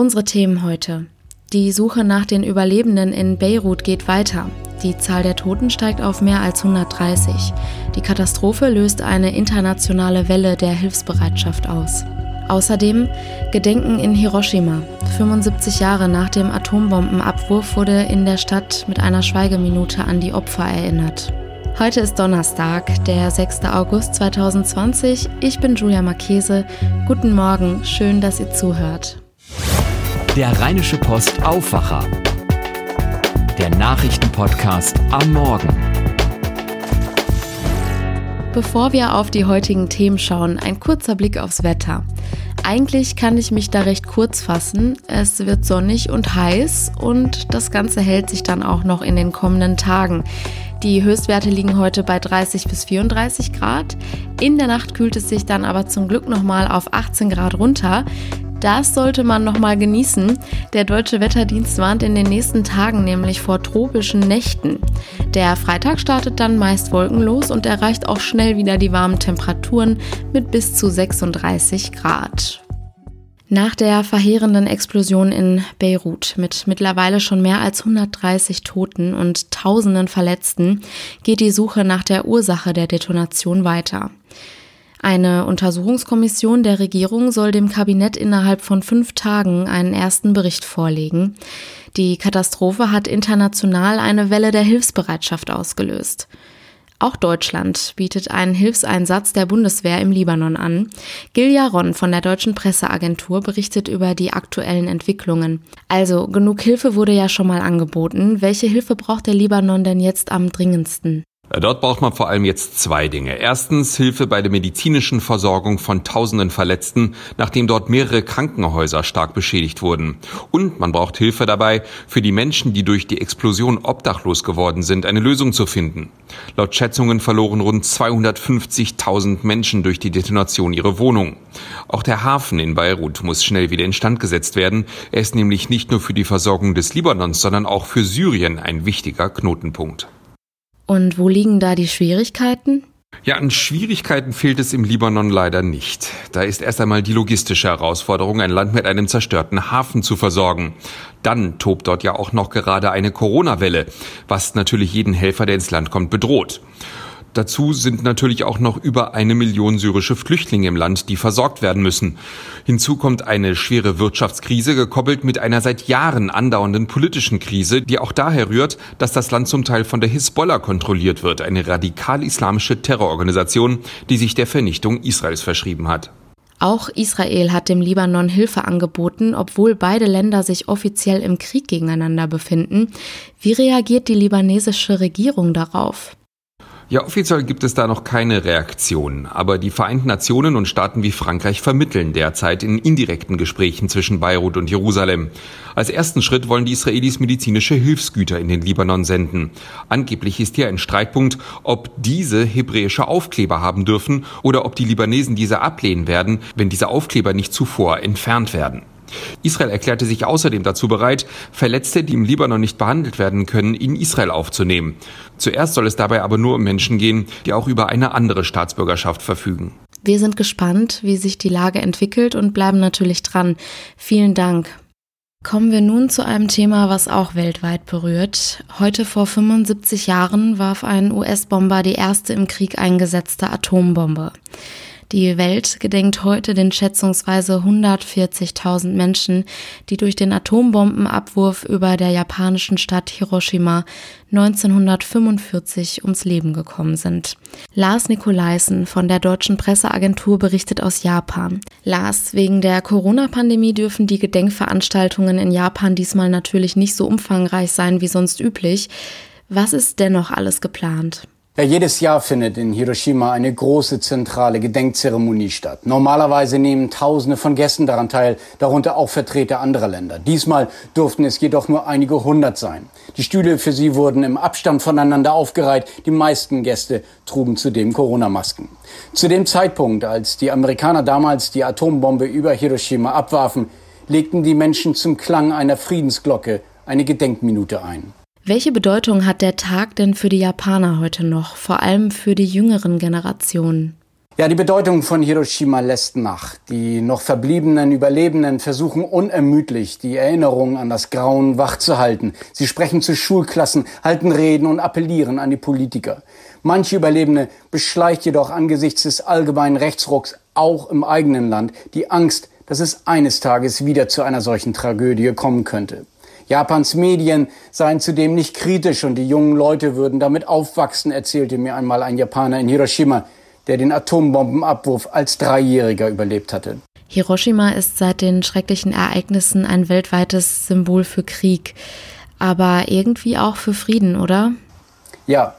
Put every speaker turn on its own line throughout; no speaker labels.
Unsere Themen heute. Die Suche nach den Überlebenden in Beirut geht weiter. Die Zahl der Toten steigt auf mehr als 130. Die Katastrophe löst eine internationale Welle der Hilfsbereitschaft aus. Außerdem Gedenken in Hiroshima. 75 Jahre nach dem Atombombenabwurf wurde in der Stadt mit einer Schweigeminute an die Opfer erinnert. Heute ist Donnerstag, der 6. August 2020. Ich bin Julia Marchese. Guten Morgen, schön, dass ihr zuhört.
Der Rheinische Post Aufwacher. Der Nachrichtenpodcast am Morgen.
Bevor wir auf die heutigen Themen schauen, ein kurzer Blick aufs Wetter. Eigentlich kann ich mich da recht kurz fassen. Es wird sonnig und heiß und das Ganze hält sich dann auch noch in den kommenden Tagen. Die Höchstwerte liegen heute bei 30 bis 34 Grad. In der Nacht kühlt es sich dann aber zum Glück nochmal auf 18 Grad runter. Das sollte man nochmal genießen. Der Deutsche Wetterdienst warnt in den nächsten Tagen nämlich vor tropischen Nächten. Der Freitag startet dann meist wolkenlos und erreicht auch schnell wieder die warmen Temperaturen mit bis zu 36 Grad. Nach der verheerenden Explosion in Beirut mit mittlerweile schon mehr als 130 Toten und Tausenden Verletzten geht die Suche nach der Ursache der Detonation weiter. Eine Untersuchungskommission der Regierung soll dem Kabinett innerhalb von fünf Tagen einen ersten Bericht vorlegen. Die Katastrophe hat international eine Welle der Hilfsbereitschaft ausgelöst. Auch Deutschland bietet einen Hilfseinsatz der Bundeswehr im Libanon an. Gil Jaron von der Deutschen Presseagentur berichtet über die aktuellen Entwicklungen. Also, genug Hilfe wurde ja schon mal angeboten. Welche Hilfe braucht der Libanon denn jetzt am dringendsten?
Dort braucht man vor allem jetzt zwei Dinge. Erstens Hilfe bei der medizinischen Versorgung von tausenden Verletzten, nachdem dort mehrere Krankenhäuser stark beschädigt wurden. Und man braucht Hilfe dabei, für die Menschen, die durch die Explosion obdachlos geworden sind, eine Lösung zu finden. Laut Schätzungen verloren rund 250.000 Menschen durch die Detonation ihre Wohnung. Auch der Hafen in Beirut muss schnell wieder instand gesetzt werden. Er ist nämlich nicht nur für die Versorgung des Libanons, sondern auch für Syrien ein wichtiger Knotenpunkt.
Und wo liegen da die Schwierigkeiten?
Ja, an Schwierigkeiten fehlt es im Libanon leider nicht. Da ist erst einmal die logistische Herausforderung, ein Land mit einem zerstörten Hafen zu versorgen. Dann tobt dort ja auch noch gerade eine Corona-Welle, was natürlich jeden Helfer, der ins Land kommt, bedroht. Dazu sind natürlich auch noch über eine Million syrische Flüchtlinge im Land, die versorgt werden müssen. Hinzu kommt eine schwere Wirtschaftskrise, gekoppelt mit einer seit Jahren andauernden politischen Krise, die auch daher rührt, dass das Land zum Teil von der Hisbollah kontrolliert wird, eine radikal-islamische Terrororganisation, die sich der Vernichtung Israels verschrieben hat.
Auch Israel hat dem Libanon Hilfe angeboten, obwohl beide Länder sich offiziell im Krieg gegeneinander befinden. Wie reagiert die libanesische Regierung darauf?
Ja, offiziell gibt es da noch keine Reaktion, aber die Vereinten Nationen und Staaten wie Frankreich vermitteln derzeit in indirekten Gesprächen zwischen Beirut und Jerusalem. Als ersten Schritt wollen die Israelis medizinische Hilfsgüter in den Libanon senden. Angeblich ist hier ein Streitpunkt, ob diese hebräische Aufkleber haben dürfen oder ob die Libanesen diese ablehnen werden, wenn diese Aufkleber nicht zuvor entfernt werden. Israel erklärte sich außerdem dazu bereit, Verletzte, die im Libanon nicht behandelt werden können, in Israel aufzunehmen. Zuerst soll es dabei aber nur um Menschen gehen, die auch über eine andere Staatsbürgerschaft verfügen.
Wir sind gespannt, wie sich die Lage entwickelt und bleiben natürlich dran. Vielen Dank. Kommen wir nun zu einem Thema, was auch weltweit berührt. Heute vor 75 Jahren warf ein US-Bomber die erste im Krieg eingesetzte Atombombe. Die Welt gedenkt heute den schätzungsweise 140.000 Menschen, die durch den Atombombenabwurf über der japanischen Stadt Hiroshima 1945 ums Leben gekommen sind. Lars Nikolaisen von der deutschen Presseagentur berichtet aus Japan. Lars, wegen der Corona-Pandemie dürfen die Gedenkveranstaltungen in Japan diesmal natürlich nicht so umfangreich sein wie sonst üblich. Was ist dennoch alles geplant?
Ja, jedes Jahr findet in Hiroshima eine große zentrale Gedenkzeremonie statt. Normalerweise nehmen Tausende von Gästen daran teil, darunter auch Vertreter anderer Länder. Diesmal durften es jedoch nur einige hundert sein. Die Stühle für sie wurden im Abstand voneinander aufgereiht. Die meisten Gäste trugen zudem Corona-Masken. Zu dem Zeitpunkt, als die Amerikaner damals die Atombombe über Hiroshima abwarfen, legten die Menschen zum Klang einer Friedensglocke eine Gedenkminute ein.
Welche Bedeutung hat der Tag denn für die Japaner heute noch, vor allem für die jüngeren Generationen?
Ja, die Bedeutung von Hiroshima lässt nach. Die noch verbliebenen Überlebenden versuchen unermüdlich, die Erinnerung an das Grauen wachzuhalten. Sie sprechen zu Schulklassen, halten Reden und appellieren an die Politiker. Manche Überlebende beschleicht jedoch angesichts des allgemeinen Rechtsrucks auch im eigenen Land die Angst, dass es eines Tages wieder zu einer solchen Tragödie kommen könnte. Japans Medien seien zudem nicht kritisch und die jungen Leute würden damit aufwachsen, erzählte mir einmal ein Japaner in Hiroshima der den Atombombenabwurf als Dreijähriger überlebt hatte.
Hiroshima ist seit den schrecklichen Ereignissen ein weltweites Symbol für Krieg, aber irgendwie auch für Frieden, oder?
Ja,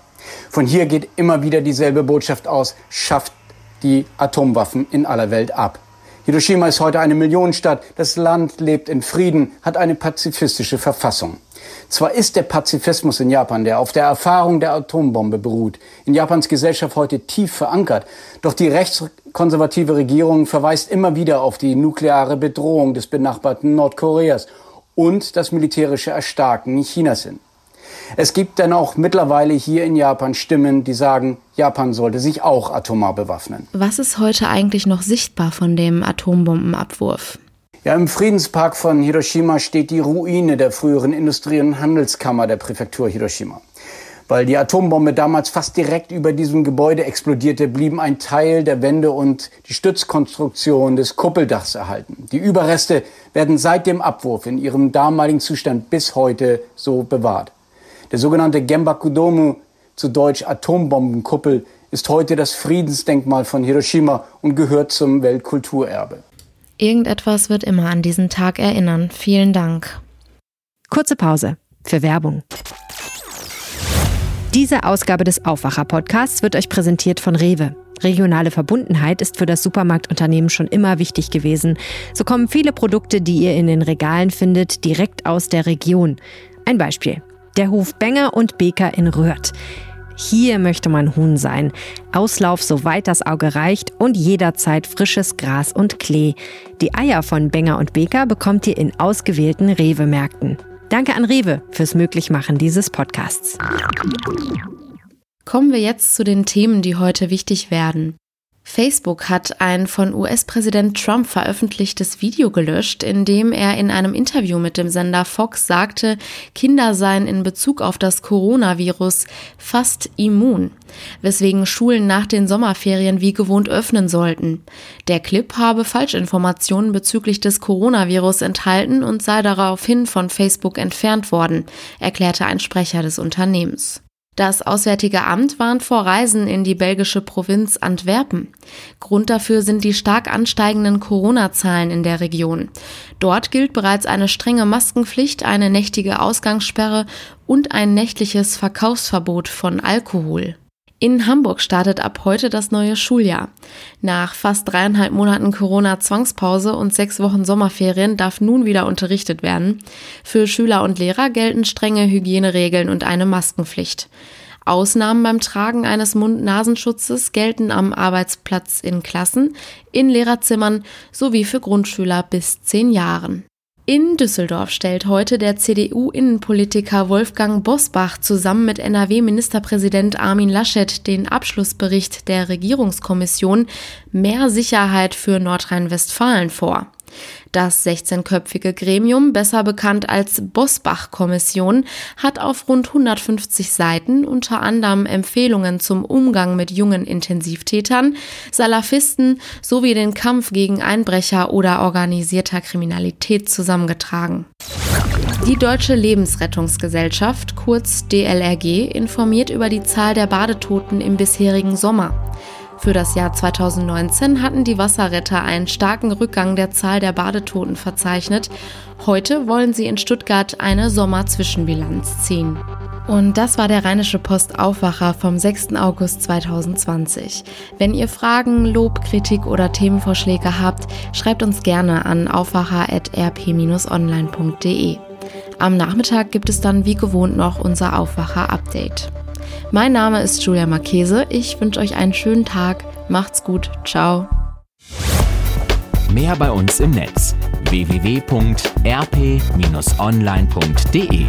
von hier geht immer wieder dieselbe Botschaft aus, schafft die Atomwaffen in aller Welt ab. Hiroshima ist heute eine Millionenstadt, das Land lebt in Frieden, hat eine pazifistische Verfassung. Zwar ist der Pazifismus in Japan, der auf der Erfahrung der Atombombe beruht, in Japans Gesellschaft heute tief verankert, doch die rechtskonservative Regierung verweist immer wieder auf die nukleare Bedrohung des benachbarten Nordkoreas und das militärische Erstarken Chinas hin. Es gibt dann auch mittlerweile hier in Japan Stimmen, die sagen, Japan sollte sich auch atomar bewaffnen.
Was ist heute eigentlich noch sichtbar von dem Atombombenabwurf?
Ja, im Friedenspark von Hiroshima steht die Ruine der früheren Industrie- und Handelskammer der Präfektur Hiroshima. Weil die Atombombe damals fast direkt über diesem Gebäude explodierte, blieben ein Teil der Wände und die Stützkonstruktion des Kuppeldachs erhalten. Die Überreste werden seit dem Abwurf in ihrem damaligen Zustand bis heute so bewahrt. Der sogenannte Genbakudomu, zu Deutsch Atombombenkuppel, ist heute das Friedensdenkmal von Hiroshima und gehört zum Weltkulturerbe.
Irgendetwas wird immer an diesen Tag erinnern. Vielen Dank.
Kurze Pause für Werbung. Diese Ausgabe des Aufwacher-Podcasts wird euch präsentiert von Rewe. Regionale Verbundenheit ist für das Supermarktunternehmen schon immer wichtig gewesen. So kommen viele Produkte, die ihr in den Regalen findet, direkt aus der Region. Ein Beispiel. Der Hof Benger und Beker in Röhrt. Hier möchte man Huhn sein. Auslauf soweit das Auge reicht und jederzeit frisches Gras und Klee. Die Eier von Benger und Beker bekommt ihr in ausgewählten Rewe-Märkten. Danke an Rewe fürs Möglichmachen dieses Podcasts.
Kommen wir jetzt zu den Themen, die heute wichtig werden. Facebook hat ein von US-Präsident Trump veröffentlichtes Video gelöscht, in dem er in einem Interview mit dem Sender Fox sagte, Kinder seien in Bezug auf das Coronavirus fast immun, weswegen Schulen nach den Sommerferien wie gewohnt öffnen sollten. Der Clip habe Falschinformationen bezüglich des Coronavirus enthalten und sei daraufhin von Facebook entfernt worden, erklärte ein Sprecher des Unternehmens. Das Auswärtige Amt warnt vor Reisen in die belgische Provinz Antwerpen. Grund dafür sind die stark ansteigenden Corona-Zahlen in der Region. Dort gilt bereits eine strenge Maskenpflicht, eine nächtige Ausgangssperre und ein nächtliches Verkaufsverbot von Alkohol. In Hamburg startet ab heute das neue Schuljahr. Nach fast dreieinhalb Monaten Corona-Zwangspause und sechs Wochen Sommerferien darf nun wieder unterrichtet werden. Für Schüler und Lehrer gelten strenge Hygieneregeln und eine Maskenpflicht. Ausnahmen beim Tragen eines Mund-Nasenschutzes gelten am Arbeitsplatz in Klassen, in Lehrerzimmern sowie für Grundschüler bis zehn Jahren. In Düsseldorf stellt heute der CDU-Innenpolitiker Wolfgang Bosbach zusammen mit NRW-Ministerpräsident Armin Laschet den Abschlussbericht der Regierungskommission Mehr Sicherheit für Nordrhein-Westfalen vor. Das 16-köpfige Gremium, besser bekannt als Bosbach-Kommission, hat auf rund 150 Seiten unter anderem Empfehlungen zum Umgang mit jungen Intensivtätern, Salafisten sowie den Kampf gegen Einbrecher oder organisierter Kriminalität zusammengetragen. Die Deutsche Lebensrettungsgesellschaft, kurz DLRG, informiert über die Zahl der Badetoten im bisherigen Sommer. Für das Jahr 2019 hatten die Wasserretter einen starken Rückgang der Zahl der Badetoten verzeichnet. Heute wollen sie in Stuttgart eine Sommerzwischenbilanz ziehen. Und das war der Rheinische Post Aufwacher vom 6. August 2020. Wenn ihr Fragen, Lob, Kritik oder Themenvorschläge habt, schreibt uns gerne an aufwacher.rp-online.de. Am Nachmittag gibt es dann wie gewohnt noch unser Aufwacher-Update. Mein Name ist Julia Marchese. Ich wünsche euch einen schönen Tag. Macht's gut. Ciao.
Mehr bei uns im Netz www.rp-online.de